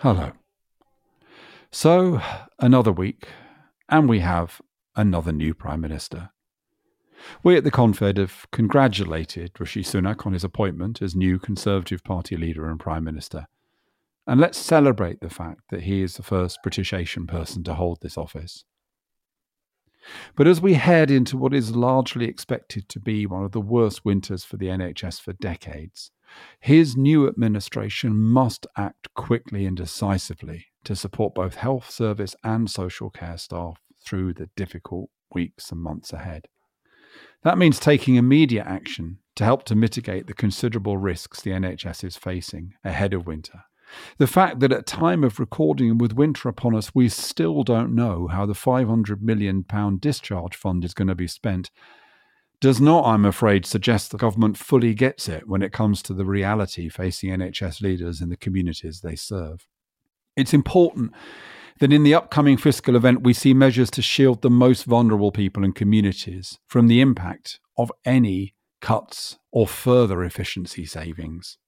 Hello. So, another week, and we have another new Prime Minister. We at the Confed have congratulated Rishi Sunak on his appointment as new Conservative Party leader and Prime Minister. And let's celebrate the fact that he is the first British Asian person to hold this office. But as we head into what is largely expected to be one of the worst winters for the NHS for decades, his new administration must act quickly and decisively to support both health service and social care staff through the difficult weeks and months ahead. That means taking immediate action to help to mitigate the considerable risks the NHS is facing ahead of winter the fact that at time of recording and with winter upon us, we still don't know how the £500 million discharge fund is going to be spent does not, I'm afraid, suggest the government fully gets it when it comes to the reality facing NHS leaders in the communities they serve. It's important that in the upcoming fiscal event we see measures to shield the most vulnerable people and communities from the impact of any cuts or further efficiency savings.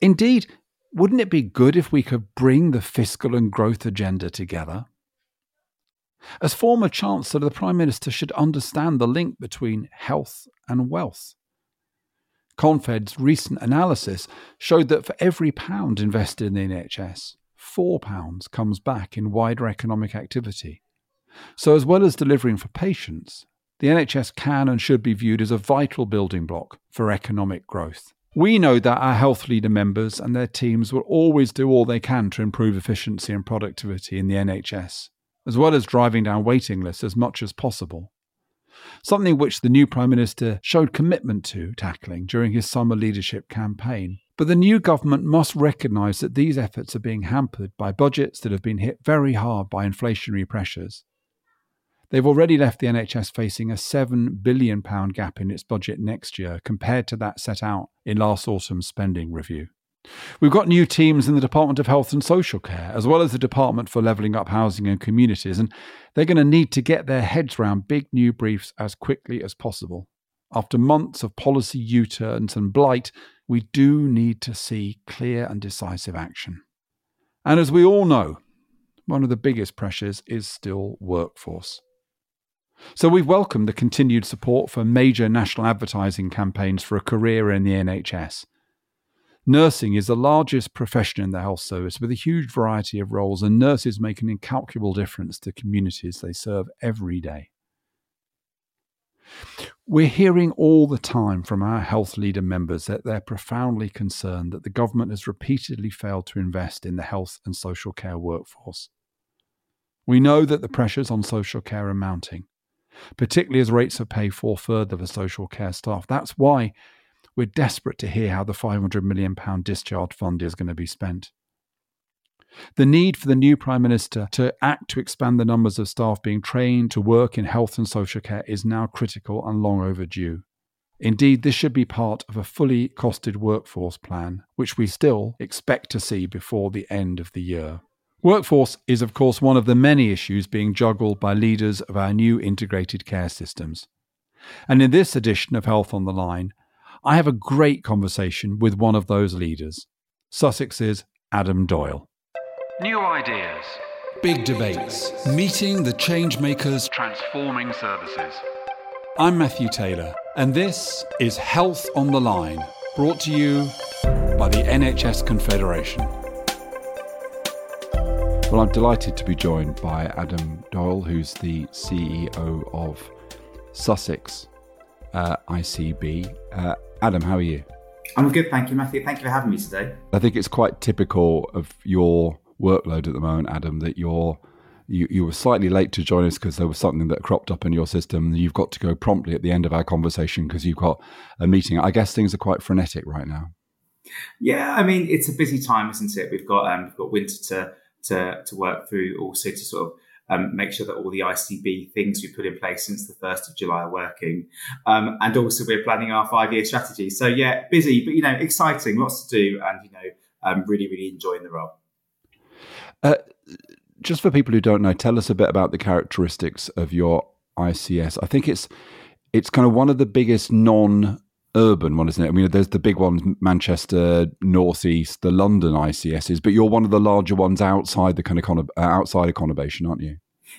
Indeed, wouldn't it be good if we could bring the fiscal and growth agenda together? As former Chancellor, the Prime Minister should understand the link between health and wealth. Confed's recent analysis showed that for every pound invested in the NHS, four pounds comes back in wider economic activity. So, as well as delivering for patients, the NHS can and should be viewed as a vital building block for economic growth. We know that our health leader members and their teams will always do all they can to improve efficiency and productivity in the NHS, as well as driving down waiting lists as much as possible. Something which the new Prime Minister showed commitment to tackling during his summer leadership campaign. But the new government must recognise that these efforts are being hampered by budgets that have been hit very hard by inflationary pressures They've already left the NHS facing a £7 billion gap in its budget next year compared to that set out in last autumn's spending review. We've got new teams in the Department of Health and Social Care, as well as the Department for Levelling Up Housing and Communities, and they're going to need to get their heads around big new briefs as quickly as possible. After months of policy U turns and blight, we do need to see clear and decisive action. And as we all know, one of the biggest pressures is still workforce. So we've welcomed the continued support for major national advertising campaigns for a career in the NHS. Nursing is the largest profession in the health service with a huge variety of roles, and nurses make an incalculable difference to communities they serve every day. We're hearing all the time from our health leader members that they're profoundly concerned that the government has repeatedly failed to invest in the health and social care workforce. We know that the pressures on social care are mounting particularly as rates of pay fall further for social care staff. That's why we're desperate to hear how the £500 million discharge fund is going to be spent. The need for the new Prime Minister to act to expand the numbers of staff being trained to work in health and social care is now critical and long overdue. Indeed, this should be part of a fully costed workforce plan, which we still expect to see before the end of the year. Workforce is, of course, one of the many issues being juggled by leaders of our new integrated care systems. And in this edition of Health on the Line, I have a great conversation with one of those leaders, Sussex's Adam Doyle. New ideas, big debates, meeting the change makers, transforming services. I'm Matthew Taylor, and this is Health on the Line, brought to you by the NHS Confederation. Well, I'm delighted to be joined by Adam Doyle, who's the CEO of Sussex uh, ICB. Uh, Adam, how are you? I'm good, thank you, Matthew. Thank you for having me today. I think it's quite typical of your workload at the moment, Adam, that you're you, you were slightly late to join us because there was something that cropped up in your system. You've got to go promptly at the end of our conversation because you've got a meeting. I guess things are quite frenetic right now. Yeah, I mean it's a busy time, isn't it? We've got um, we've got winter to to, to work through, also to sort of um, make sure that all the ICB things we put in place since the 1st of July are working. Um, and also we're planning our five year strategy. So yeah, busy, but you know, exciting, lots to do and, you know, um, really, really enjoying the role. Uh, just for people who don't know, tell us a bit about the characteristics of your ICS. I think it's, it's kind of one of the biggest non urban one, isn't it? I mean, there's the big ones, Manchester, Northeast, the London ICSs, but you're one of the larger ones outside the kind of uh, outside of conurbation, aren't you?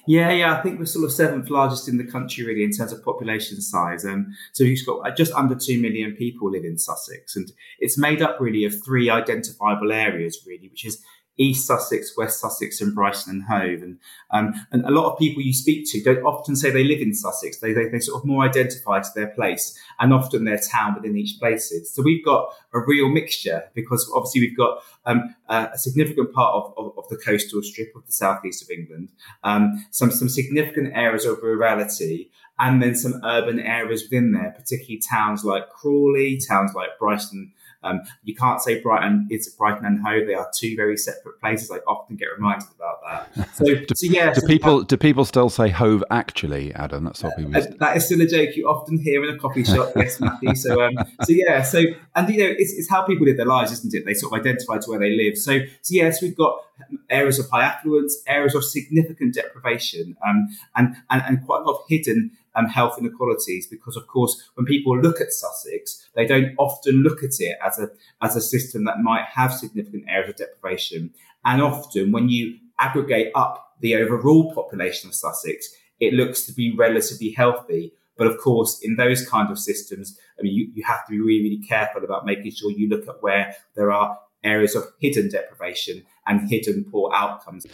Yeah, yeah, I think we're sort of seventh largest in the country, really, in terms of population size. Um, so we've got uh, just under two million people live in Sussex, and it's made up really of three identifiable areas, really, which is East Sussex, West Sussex, and Brighton and Hove. And, um, and a lot of people you speak to don't often say they live in Sussex. They, they, they sort of more identify to their place and often their town within each places. So we've got a real mixture because obviously we've got um, a significant part of, of, of, the coastal strip of the southeast of England, um, some, some significant areas of rurality, and then some urban areas within there, particularly towns like Crawley, towns like Brighton um, you can't say Brighton is Brighton and Hove; they are two very separate places. I often get reminded about that. So, do, so yeah, do so people do people still say Hove actually, Adam? That's what people. Uh, that is still a joke you often hear in a coffee shop. yes, Matthew. So, um, so yeah, so and you know, it's, it's how people live their lives, isn't it? They sort of identify to where they live. So, so yes, we've got areas of high affluence, areas of significant deprivation, um, and, and and quite a lot of hidden um, health inequalities because, of course, when people look at Sussex, they don't often look at it as a as a system that might have significant areas of deprivation. And often, when you aggregate up the overall population of Sussex, it looks to be relatively healthy. But of course, in those kind of systems, I mean, you, you have to be really, really careful about making sure you look at where there are areas of hidden deprivation and hidden poor outcomes.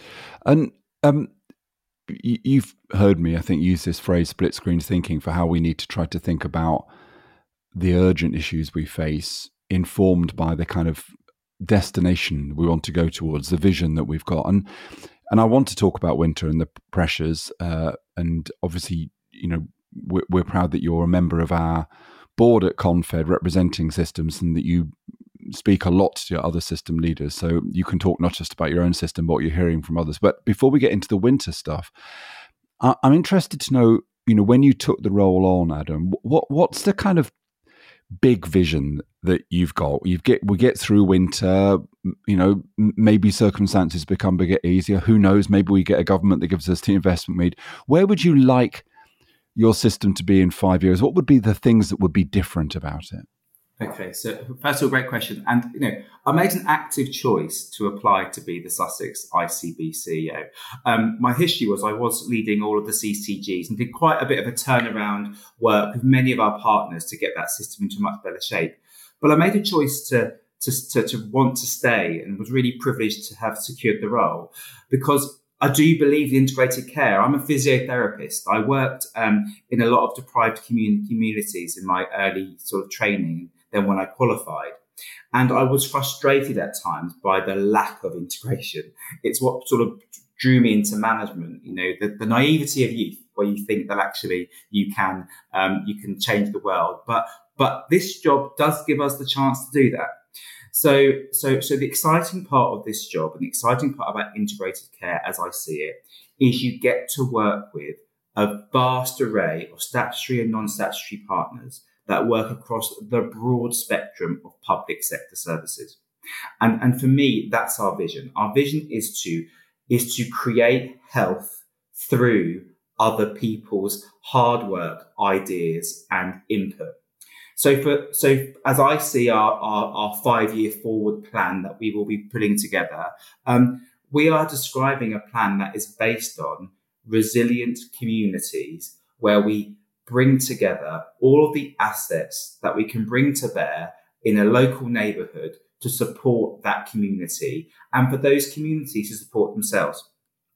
And um, you've heard me, I think, use this phrase split screen thinking for how we need to try to think about the urgent issues we face, informed by the kind of destination we want to go towards, the vision that we've got. And and I want to talk about winter and the pressures. Uh, and obviously, you know, we're, we're proud that you're a member of our board at Confed representing systems and that you speak a lot to your other system leaders. So you can talk not just about your own system, but what you're hearing from others. But before we get into the winter stuff, I'm interested to know, you know, when you took the role on, Adam, what what's the kind of big vision that you've got? You get we get through winter, you know, maybe circumstances become bit easier. Who knows? Maybe we get a government that gives us the investment we need. Where would you like your system to be in five years? What would be the things that would be different about it? Okay, so first of all, great question. And you know, I made an active choice to apply to be the Sussex ICB CEO. Um, my history was I was leading all of the CCGs and did quite a bit of a turnaround work with many of our partners to get that system into much better shape. But I made a choice to to, to, to want to stay and was really privileged to have secured the role because I do believe in integrated care. I'm a physiotherapist. I worked um, in a lot of deprived commun- communities in my early sort of training than when I qualified. And I was frustrated at times by the lack of integration. It's what sort of drew me into management. You know, the, the naivety of youth, where you think that actually you can um, you can change the world. But but this job does give us the chance to do that. So so so the exciting part of this job and the exciting part about integrated care, as I see it, is you get to work with a vast array of statutory and non-statutory partners that work across the broad spectrum of public sector services. And, and for me, that's our vision. Our vision is to, is to create health through other people's hard work, ideas and input. So for, so as I see our, our, our five year forward plan that we will be putting together, um, we are describing a plan that is based on resilient communities where we bring together all of the assets that we can bring to bear in a local neighborhood to support that community and for those communities to support themselves.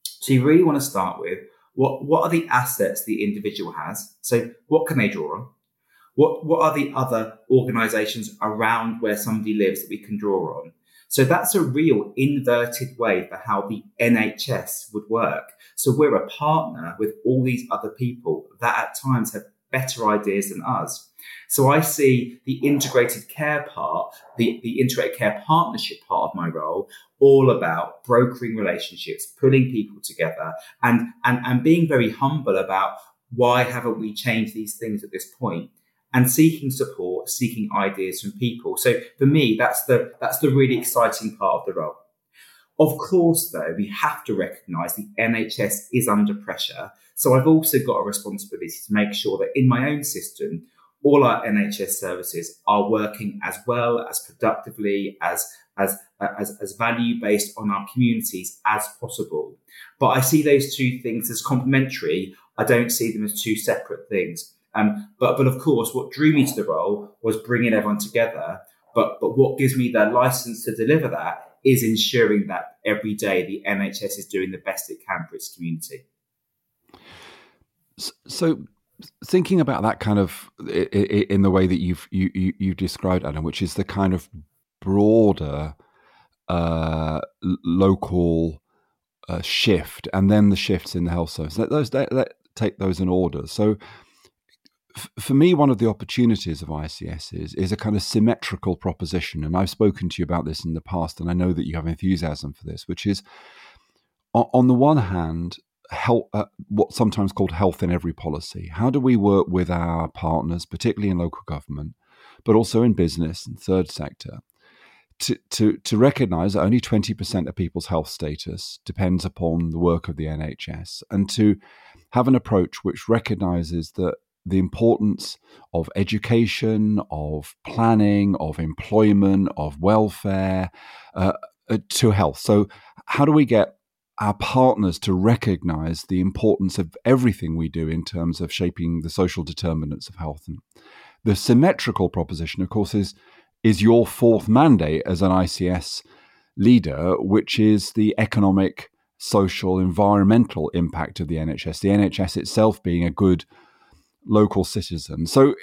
So you really want to start with what, what are the assets the individual has? So what can they draw on? What, what are the other organizations around where somebody lives that we can draw on? So that's a real inverted way for how the NHS would work. So we're a partner with all these other people that at times have better ideas than us. So I see the integrated care part, the, the integrated care partnership part of my role, all about brokering relationships, pulling people together and, and, and being very humble about why haven't we changed these things at this point? And seeking support, seeking ideas from people. So for me, that's the that's the really exciting part of the role. Of course, though, we have to recognise the NHS is under pressure. So I've also got a responsibility to make sure that in my own system, all our NHS services are working as well, as productively, as as as, as value based on our communities as possible. But I see those two things as complementary. I don't see them as two separate things. Um, but but of course, what drew me to the role was bringing everyone together. But but what gives me the license to deliver that is ensuring that every day the NHS is doing the best it can for its community. So, thinking about that kind of in the way that you've you, you you described Adam, which is the kind of broader uh, local uh, shift, and then the shifts in the health service. Let those let, let take those in order. So, for me, one of the opportunities of ICS is is a kind of symmetrical proposition, and I've spoken to you about this in the past, and I know that you have enthusiasm for this, which is on, the one hand, health, uh, what's sometimes called health in every policy. How do we work with our partners, particularly in local government, but also in business and third sector, to, to, to recognize that only 20% of people's health status depends upon the work of the NHS and to have an approach which recognizes that the importance of education, of planning, of employment, of welfare uh, uh to health. So, how do we get our partners to recognize the importance of everything we do in terms of shaping the social determinants of health. And the symmetrical proposition, of course, is is your fourth mandate as an ICS leader, which is the economic, social, environmental impact of the NHS, the NHS itself being a good local citizens. So,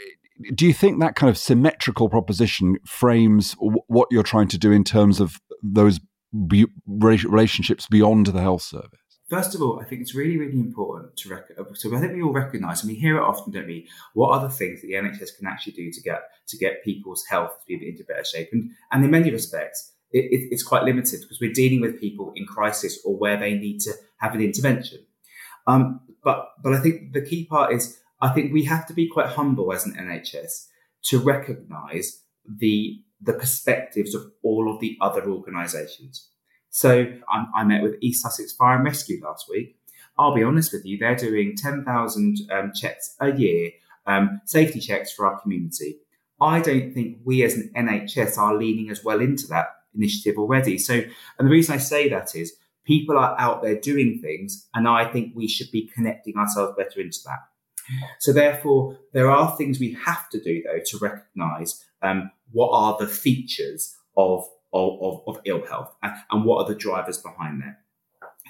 do you think that kind of symmetrical proposition frames w- what you're trying to do in terms of those be, relationships beyond the health service? First of all, I think it's really, really important to rec- so I think we all recognise, and we hear it often, don't we? What are the things that the NHS can actually do to get to get people's health to be into better shape? And and in many respects, it, it, it's quite limited because we're dealing with people in crisis or where they need to have an intervention. Um, but but I think the key part is I think we have to be quite humble as an NHS to recognise the the perspectives of all of the other organisations. So I, I, met with East Sussex Fire and Rescue last week. I'll be honest with you, they're doing 10,000 um, checks a year, um, safety checks for our community. I don't think we as an NHS are leaning as well into that initiative already. So, and the reason I say that is people are out there doing things, and I think we should be connecting ourselves better into that. So, therefore, there are things we have to do though to recognise um, what are the features of, of, of, ill health and, and, what are the drivers behind that.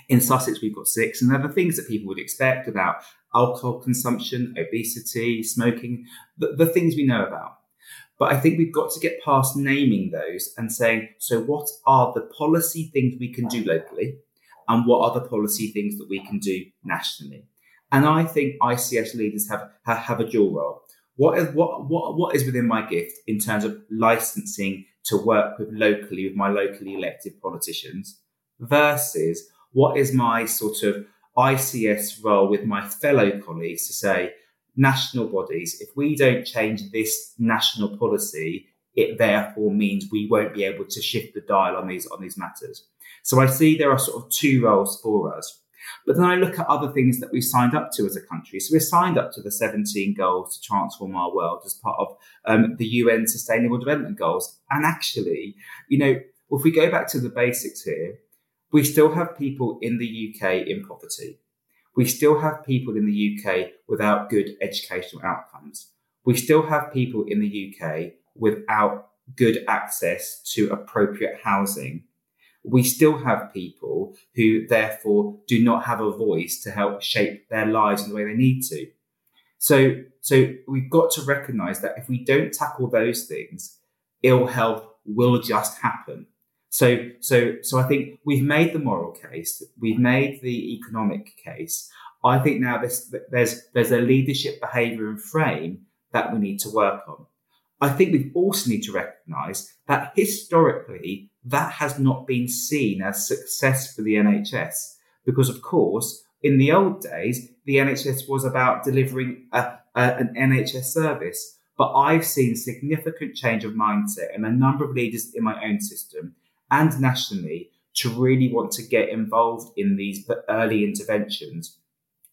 In Sussex, we've got six, and they're the things that people would expect about alcohol consumption, obesity, smoking, the, the things we know about. But I think we've got to get past naming those and saying, so what are the policy things we can do locally? And what are the policy things that we can do nationally? And I think ICS leaders have, have, a dual role. What is what what what is within my gift in terms of licensing to work with locally with my locally elected politicians versus what is my sort of ICS role with my fellow colleagues to say national bodies if we don't change this national policy it therefore means we won't be able to shift the dial on these on these matters so i see there are sort of two roles for us but then I look at other things that we've signed up to as a country. So we're signed up to the 17 goals to transform our world as part of um, the UN Sustainable Development Goals. And actually, you know, if we go back to the basics here, we still have people in the UK in poverty. We still have people in the UK without good educational outcomes. We still have people in the UK without good access to appropriate housing we still have people who therefore do not have a voice to help shape their lives in the way they need to. So, so we've got to recognize that if we don't tackle those things, ill health will just happen. So, so, so I think we've made the moral case. We've made the economic case. I think now there's, there's, there's a leadership behavior and frame that we need to work on. I think we also need to recognize that historically that has not been seen as success for the NHS. Because, of course, in the old days, the NHS was about delivering a, a, an NHS service. But I've seen significant change of mindset and a number of leaders in my own system and nationally to really want to get involved in these early interventions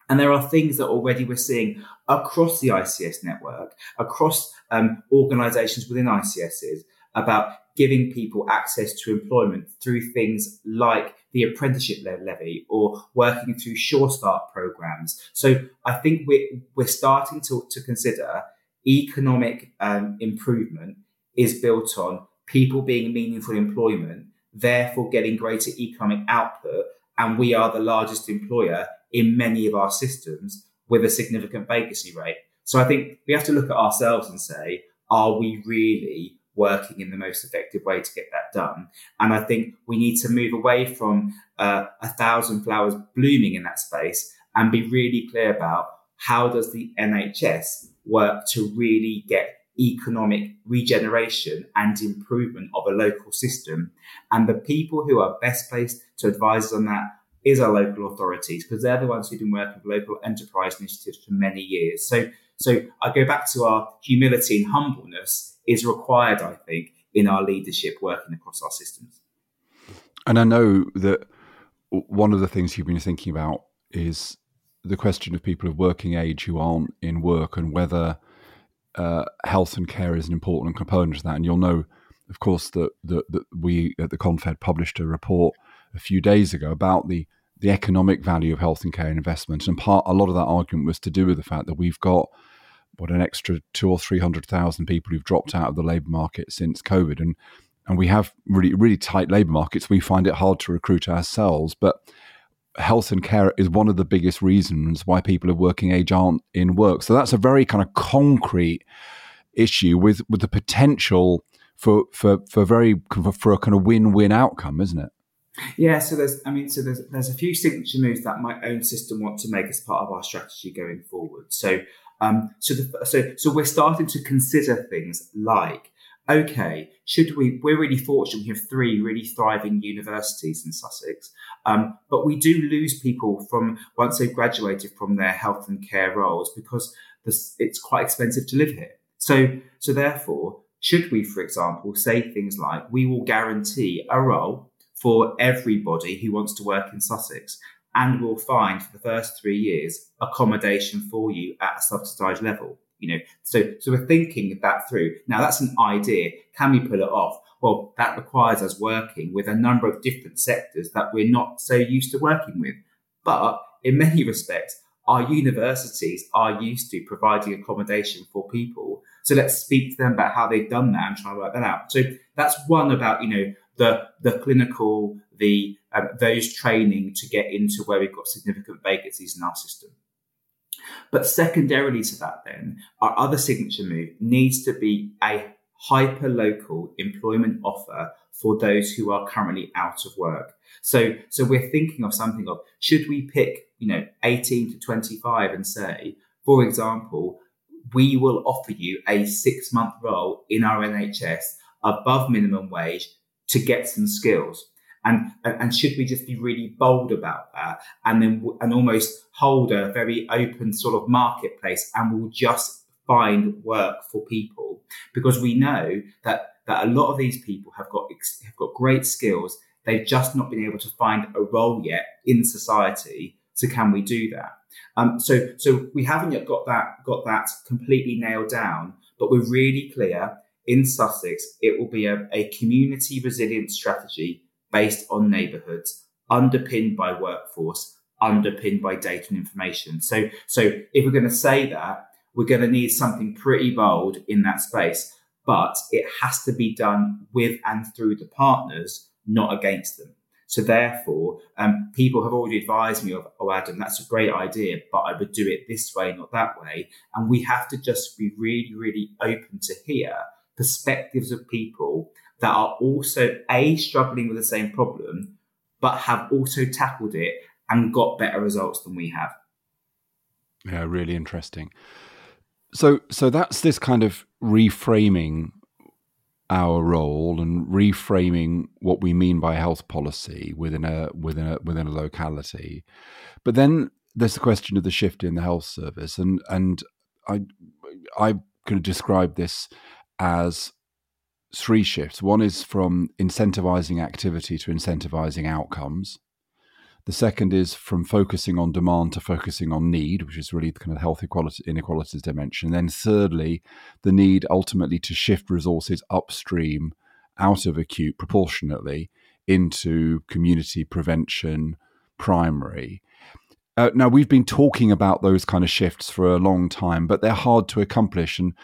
And there are things that already we're seeing across the ICS network, across um, organisations within ICSs, about giving people access to employment through things like the apprenticeship levy or working through Sure Start programs. So I think we're, we're starting to, to consider economic um, improvement is built on people being meaningful employment, therefore getting greater economic output. And we are the largest employer in many of our systems with a significant vacancy rate. So I think we have to look at ourselves and say, are we really working in the most effective way to get that done? And I think we need to move away from uh, a thousand flowers blooming in that space and be really clear about how does the NHS work to really get economic regeneration and improvement of a local system. And the people who are best placed to advise us on that is our local authorities because they're the ones who've been working with local enterprise initiatives for many years. So, so I go back to our humility and humbleness is required, I think, in our leadership working across our systems. And I know that one of the things you've been thinking about is the question of people of working age who aren't in work and whether uh, health and care is an important component of that. And you'll know, of course, that, that, that we at the Confed published a report a few days ago about the the economic value of health and care investment. And part a lot of that argument was to do with the fact that we've got what an extra two or three hundred thousand people who've dropped out of the labour market since COVID, and and we have really really tight labour markets. We find it hard to recruit ourselves, but health and care is one of the biggest reasons why people of working age aren't in work. So that's a very kind of concrete issue with with the potential for for for very for a kind of win win outcome, isn't it? Yeah, so there's, I mean, so there's there's a few signature moves that my own system want to make as part of our strategy going forward. So, um, so the, so so we're starting to consider things like okay, should we? We're really fortunate. We have three really thriving universities in Sussex, um, but we do lose people from once they've graduated from their health and care roles because this, it's quite expensive to live here. So, so therefore, should we, for example, say things like, "We will guarantee a role for everybody who wants to work in Sussex." And we'll find for the first three years accommodation for you at a subsidised level you know, so so we're thinking that through. Now that's an idea. Can we pull it off? Well, that requires us working with a number of different sectors that we're not so used to working with. But in many respects, our universities are used to providing accommodation for people. So let's speak to them about how they've done that and try to work that out. So that's one about you know the the clinical, the uh, those training to get into where we've got significant vacancies in our system. But secondarily to that, then, our other signature move needs to be a hyper local employment offer for those who are currently out of work. So, so we're thinking of something of should we pick, you know, 18 to 25 and say, for example, we will offer you a six month role in our NHS above minimum wage to get some skills. And, and should we just be really bold about that? And then and almost hold a very open sort of marketplace and we'll just find work for people. Because we know that that a lot of these people have got have got great skills. They've just not been able to find a role yet in society. So can we do that? Um, so so we haven't yet got that got that completely nailed down but we're really clear in Sussex it will be a, a community resilience strategy based on neighborhoods, underpinned by workforce, underpinned by data and information. So, so if we're going to say that, we're going to need something pretty bold in that space, but it has to be done with and through the partners, not against them. So therefore, um, people have already advised me of, oh, Adam, that's a great idea, but I would do it this way, not that way. And we have to just be really, really open to hear perspectives of people that are also A, struggling with the same problem, but have also tackled it and got better results than we have. Yeah, really interesting. So so that's this kind of reframing our role and reframing what we mean by health policy within a within a within a locality. But then there's the question of the shift in the health service and and I I can describe this as three shifts. One is from incentivizing activity to incentivizing outcomes. The second is from focusing on demand to focusing on need, which is really the kind of health equality, inequalities dimension. Then thirdly, the need ultimately to shift resources upstream out of acute proportionately into community prevention, primary. Uh, now, we've been talking about those kind of shifts for a long time, but they're hard to accomplish. And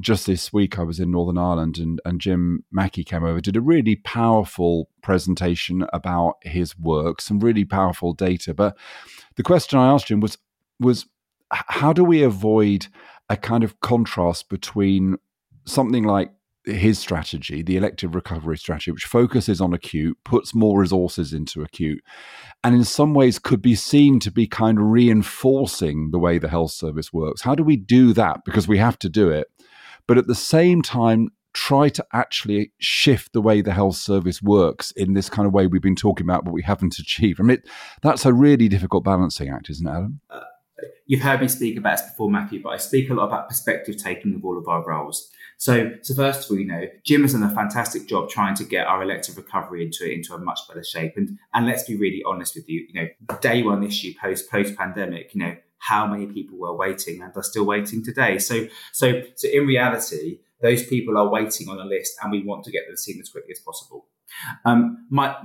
just this week, I was in Northern Ireland and, and Jim Mackey came over, did a really powerful presentation about his work, some really powerful data. But the question I asked him was, was how do we avoid a kind of contrast between something like his strategy, the elective recovery strategy, which focuses on acute, puts more resources into acute, and in some ways could be seen to be kind of reinforcing the way the health service works. How do we do that? Because we have to do it. But at the same time, try to actually shift the way the health service works in this kind of way we've been talking about, but we haven't achieved. I mean, that's a really difficult balancing act, isn't it, Adam? Uh, you've heard me speak about this before, Matthew, but I speak a lot about perspective taking of all of our roles. So, so first of all, you know, Jim has done a fantastic job trying to get our elective recovery into into a much better shape. And and let's be really honest with you, you know, day one issue post post pandemic, you know, how many people were waiting and are still waiting today. So, so, so in reality, those people are waiting on a list, and we want to get them seen as quickly as possible. Um, my,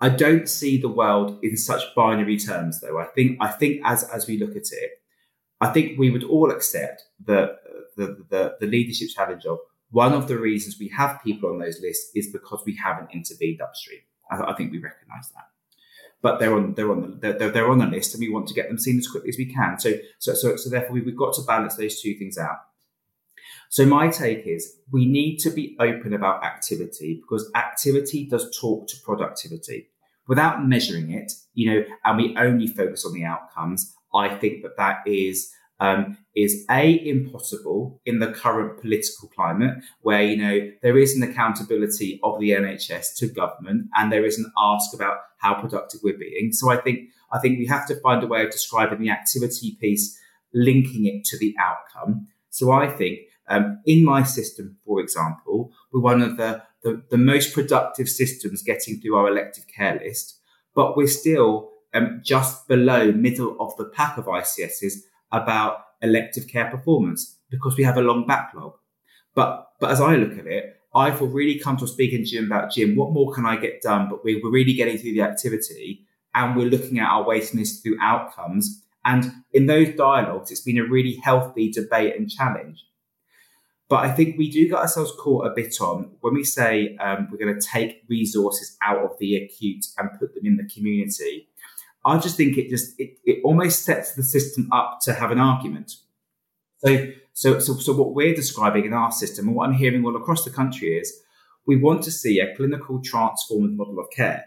I don't see the world in such binary terms, though. I think, I think as as we look at it, I think we would all accept that the, the, the leadership challenge of one of the reasons we have people on those lists is because we haven't intervened upstream. I, I think we recognise that. But they're on they're on the they're, they're on the list, and we want to get them seen as quickly as we can. So so so so therefore we've got to balance those two things out. So my take is we need to be open about activity because activity does talk to productivity. Without measuring it, you know, and we only focus on the outcomes, I think that that is um, is a impossible in the current political climate where you know there is an accountability of the NHS to government and there is an ask about how productive we're being. So I think I think we have to find a way of describing the activity piece, linking it to the outcome. So I think um, in my system, for example, we're one of the, the, the most productive systems getting through our elective care list, but we're still um, just below middle of the pack of ICSs about elective care performance because we have a long backlog. But but as I look at it, I feel really speaking to Jim about Jim. What more can I get done? But we, we're really getting through the activity and we're looking at our waiting list through outcomes. And in those dialogues, it's been a really healthy debate and challenge. But I think we do get ourselves caught a bit on when we say um, we're going to take resources out of the acute and put them in the community. I just think it just it, it almost sets the system up to have an argument. So, so, so, so what we're describing in our system and what I'm hearing all across the country is we want to see a clinical transformed model of care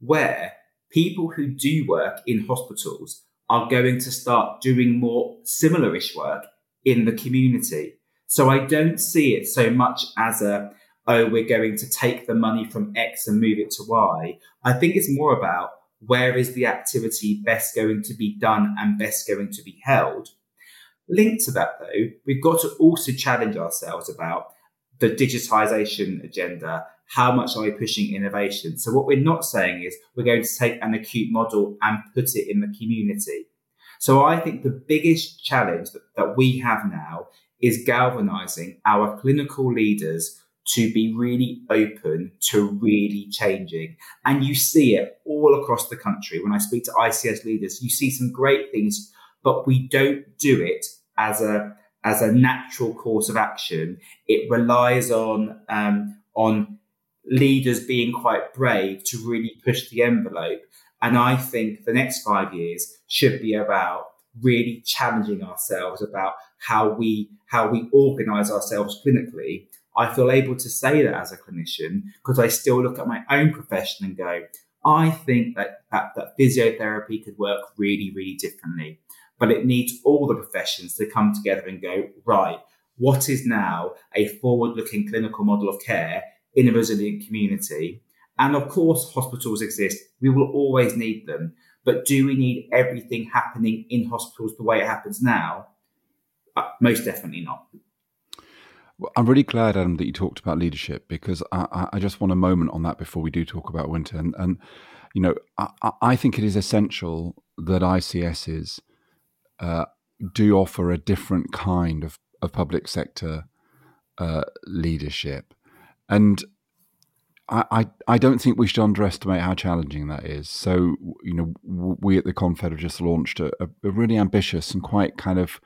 where people who do work in hospitals are going to start doing more similar-ish work in the community. So I don't see it so much as a, oh, we're going to take the money from X and move it to Y. I think it's more about where is the activity best going to be done and best going to be held. Linked to that, though, we've got to also challenge ourselves about the digitization agenda. How much are we pushing innovation? So, what we're not saying is we're going to take an acute model and put it in the community. So, I think the biggest challenge that, that we have now is galvanizing our clinical leaders to be really open to really changing. And you see it all across the country. When I speak to ICS leaders, you see some great things, but we don't do it as a as a natural course of action. It relies on um, on leaders being quite brave to really push the envelope. And I think the next five years should be about really challenging ourselves about how we how we organize ourselves clinically I feel able to say that as a clinician because I still look at my own profession and go, I think that, that, that physiotherapy could work really, really differently. But it needs all the professions to come together and go, right, what is now a forward looking clinical model of care in a resilient community? And of course, hospitals exist. We will always need them. But do we need everything happening in hospitals the way it happens now? Uh, most definitely not. I'm really glad, Adam, that you talked about leadership because I, I, just want a moment on that before we do talk about winter. And, and you know, I, I think it is essential that ICSs uh, do offer a different kind of, of public sector uh, leadership. And I, I, I don't think we should underestimate how challenging that is. So, you know, we at the Confed have just launched a, a really ambitious and quite kind of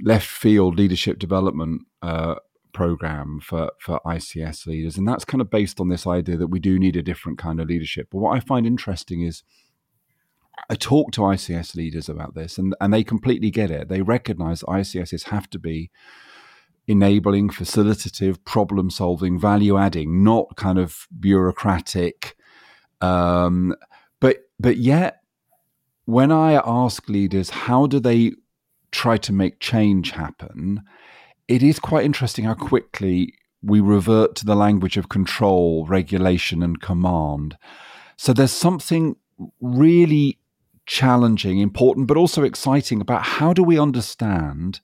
left field leadership development uh, program for, for ICS leaders. And that's kind of based on this idea that we do need a different kind of leadership. But what I find interesting is I talk to ICS leaders about this and, and they completely get it. They recognize ICSs have to be enabling, facilitative, problem solving, value adding, not kind of bureaucratic. Um, but but yet, when I ask leaders how do they try to make change happen, it is quite interesting how quickly we revert to the language of control, regulation, and command. So there's something really challenging, important, but also exciting about how do we understand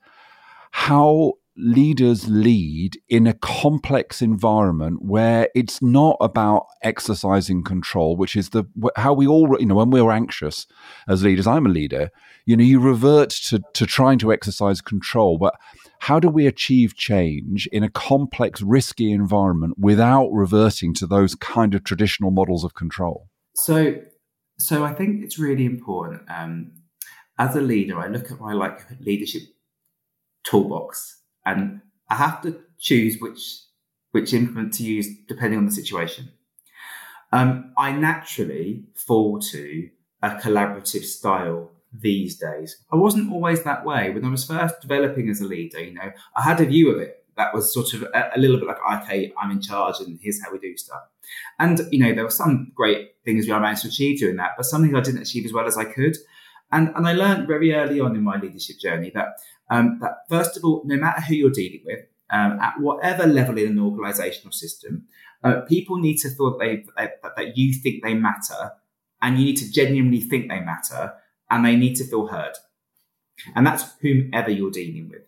how leaders lead in a complex environment where it's not about exercising control which is the how we all you know when we're anxious as leaders i'm a leader you know you revert to to trying to exercise control. But how do we achieve change in a complex risky environment without reverting to those kind of traditional models of control? So so i think it's really important um, as a leader i look at my like leadership toolbox and I have to choose which which implement to use depending on the situation. Um, I naturally fall to a collaborative style these days. I wasn't always that way when I was first developing as a leader. You know, I had a view of it that was sort of a, a little bit like, okay, I'm in charge, and here's how we do stuff. And you know, there were some great things I managed to achieve doing that, but something I didn't achieve as well as I could. And, and I learned very early on in my leadership journey that, um, that first of all, no matter who you're dealing with, um, at whatever level in an organizational system, uh, people need to feel that, they, that, that you think they matter and you need to genuinely think they matter and they need to feel heard. And that's whomever you're dealing with.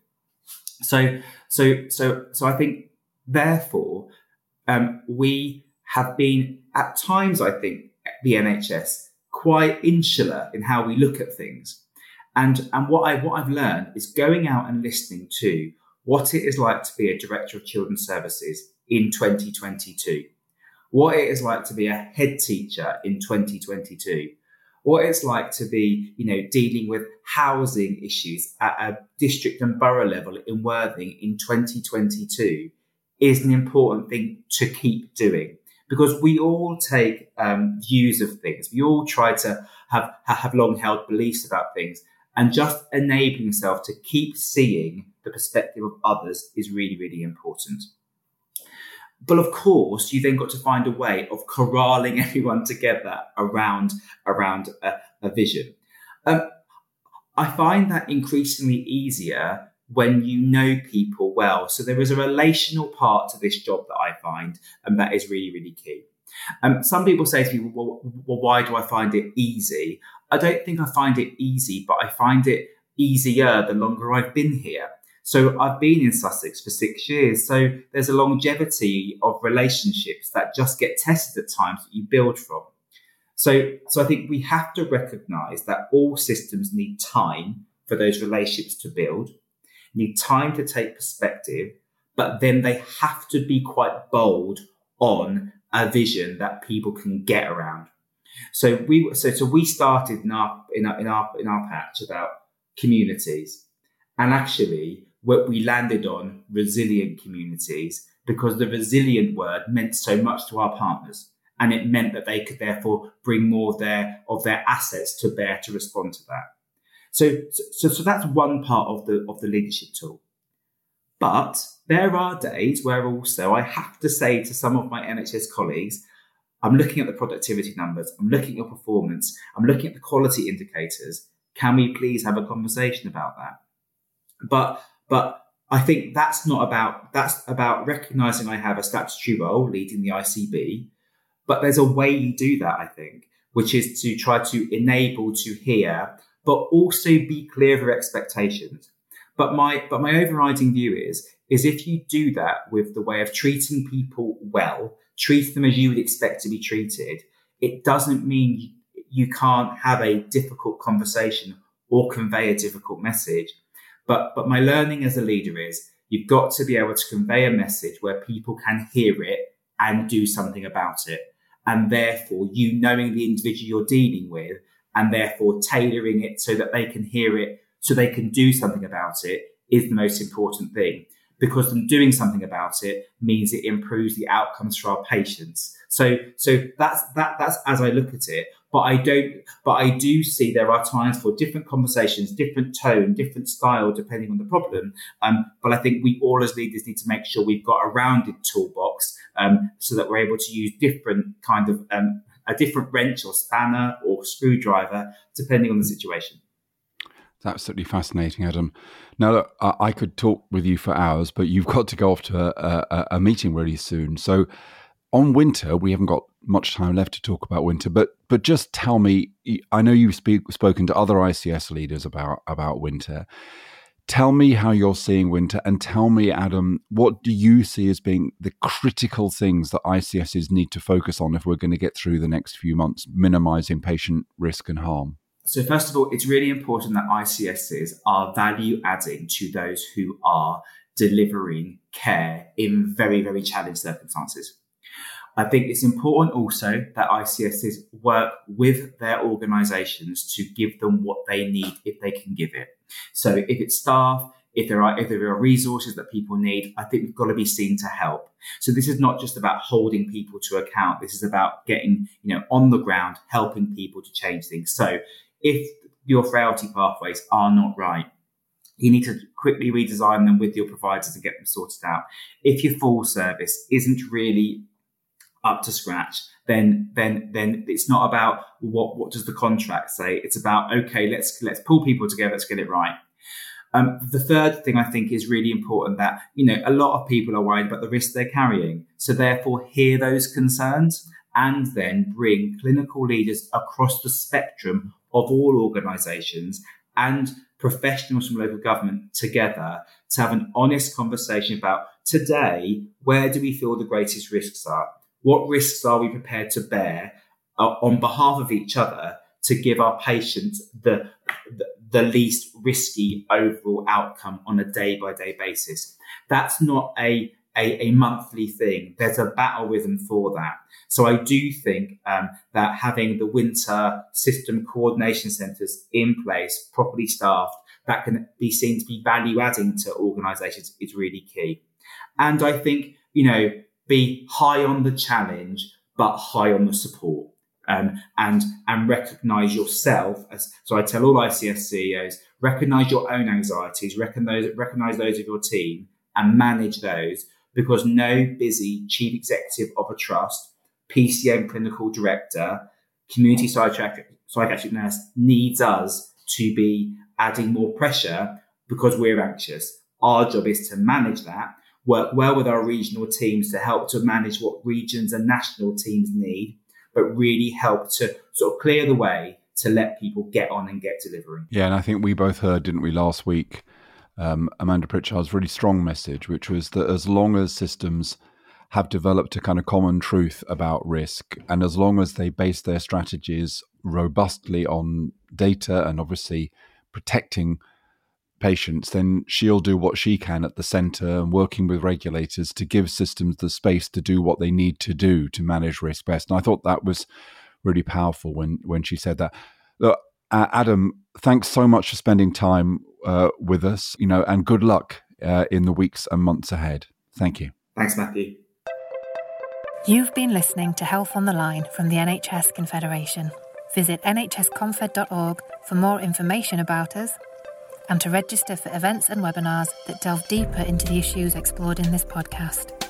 So, so, so, so I think therefore, um, we have been at times, I think, the NHS quite insular in how we look at things. And, and what, I, what I've learned is going out and listening to what it is like to be a director of children's services in 2022, what it is like to be a head teacher in 2022, what it's like to be, you know, dealing with housing issues at a district and borough level in Worthing in 2022 is an important thing to keep doing because we all take um, views of things. We all try to have have long held beliefs about things, and just enabling yourself to keep seeing the perspective of others is really really important. But of course, you then got to find a way of corralling everyone together around around a, a vision. Um, I find that increasingly easier when you know people well. So there is a relational part to this job that I find, and that is really, really key. Um, some people say to me, well, well, why do I find it easy? I don't think I find it easy, but I find it easier the longer I've been here. So I've been in Sussex for six years. So there's a longevity of relationships that just get tested at times that you build from. So, so I think we have to recognize that all systems need time for those relationships to build need time to take perspective, but then they have to be quite bold on a vision that people can get around. So we so so we started in our in our in our in our patch about communities, and actually what we landed on resilient communities because the resilient word meant so much to our partners. And it meant that they could therefore bring more of their of their assets to bear to respond to that so, so, so that's one part of the of the leadership tool. But there are days where also I have to say to some of my NHS colleagues, I'm looking at the productivity numbers, I'm looking at performance, I'm looking at the quality indicators. Can we please have a conversation about that? But but I think that's not about that's about recognizing I have a statutory role leading the ICB, but there's a way you do that, I think, which is to try to enable to hear but also be clear of your expectations. But my but my overriding view is is if you do that with the way of treating people well, treat them as you would expect to be treated, it doesn't mean you can't have a difficult conversation or convey a difficult message. But, but my learning as a leader is you've got to be able to convey a message where people can hear it and do something about it. And therefore, you knowing the individual you're dealing with and therefore tailoring it so that they can hear it, so they can do something about it is the most important thing. Because them doing something about it means it improves the outcomes for our patients. So, so that's, that, that's as I look at it. But I don't, but I do see there are times for different conversations, different tone, different style, depending on the problem. Um, but I think we all as leaders need to make sure we've got a rounded toolbox um, so that we're able to use different kind of um, a different wrench or spanner or screwdriver depending on the situation. It's absolutely fascinating, Adam. Now, look, I could talk with you for hours, but you've got to go off to a, a, a meeting really soon. So, on winter, we haven't got much time left to talk about winter, but but just tell me. I know you've speak, spoken to other ICS leaders about about winter. Tell me how you're seeing winter, and tell me, Adam, what do you see as being the critical things that ICSs need to focus on if we're going to get through the next few months, minimizing patient risk and harm? So, first of all, it's really important that ICSs are value adding to those who are delivering care in very, very challenged circumstances. I think it's important also that ICSs work with their organisations to give them what they need if they can give it. So if it's staff, if there are if there are resources that people need, I think we've got to be seen to help. So this is not just about holding people to account. This is about getting you know on the ground, helping people to change things. So if your frailty pathways are not right, you need to quickly redesign them with your providers and get them sorted out. If your full service isn't really up to scratch, then then then it's not about what what does the contract say. It's about okay, let's let's pull people together, let's get it right. Um, the third thing I think is really important that you know a lot of people are worried about the risk they're carrying, so therefore hear those concerns and then bring clinical leaders across the spectrum of all organisations and professionals from local government together to have an honest conversation about today where do we feel the greatest risks are what risks are we prepared to bear uh, on behalf of each other to give our patients the, the, the least risky overall outcome on a day by day basis? That's not a a, a, monthly thing. There's a battle rhythm for that. So I do think um, that having the winter system coordination centres in place, properly staffed, that can be seen to be value adding to organisations is really key. And I think, you know, be high on the challenge, but high on the support. Um, and and recognize yourself as so I tell all ICS CEOs recognize your own anxieties recognize recognize those of your team and manage those because no busy chief executive of a trust PCN clinical director community psychiatric, psychiatric nurse needs us to be adding more pressure because we're anxious our job is to manage that work well with our regional teams to help to manage what regions and national teams need, but really help to sort of clear the way to let people get on and get delivering. Yeah, and I think we both heard, didn't we, last week, um, Amanda Pritchard's really strong message, which was that as long as systems have developed a kind of common truth about risk, and as long as they base their strategies robustly on data and obviously protecting patients, then she'll do what she can at the centre and working with regulators to give systems the space to do what they need to do to manage risk best. And I thought that was really powerful when when she said that. Look, uh, Adam, thanks so much for spending time uh, with us. You know, and good luck uh, in the weeks and months ahead. Thank you. Thanks, Matthew. You've been listening to Health on the Line from the NHS Confederation. Visit nhsconfed.org for more information about us and to register for events and webinars that delve deeper into the issues explored in this podcast.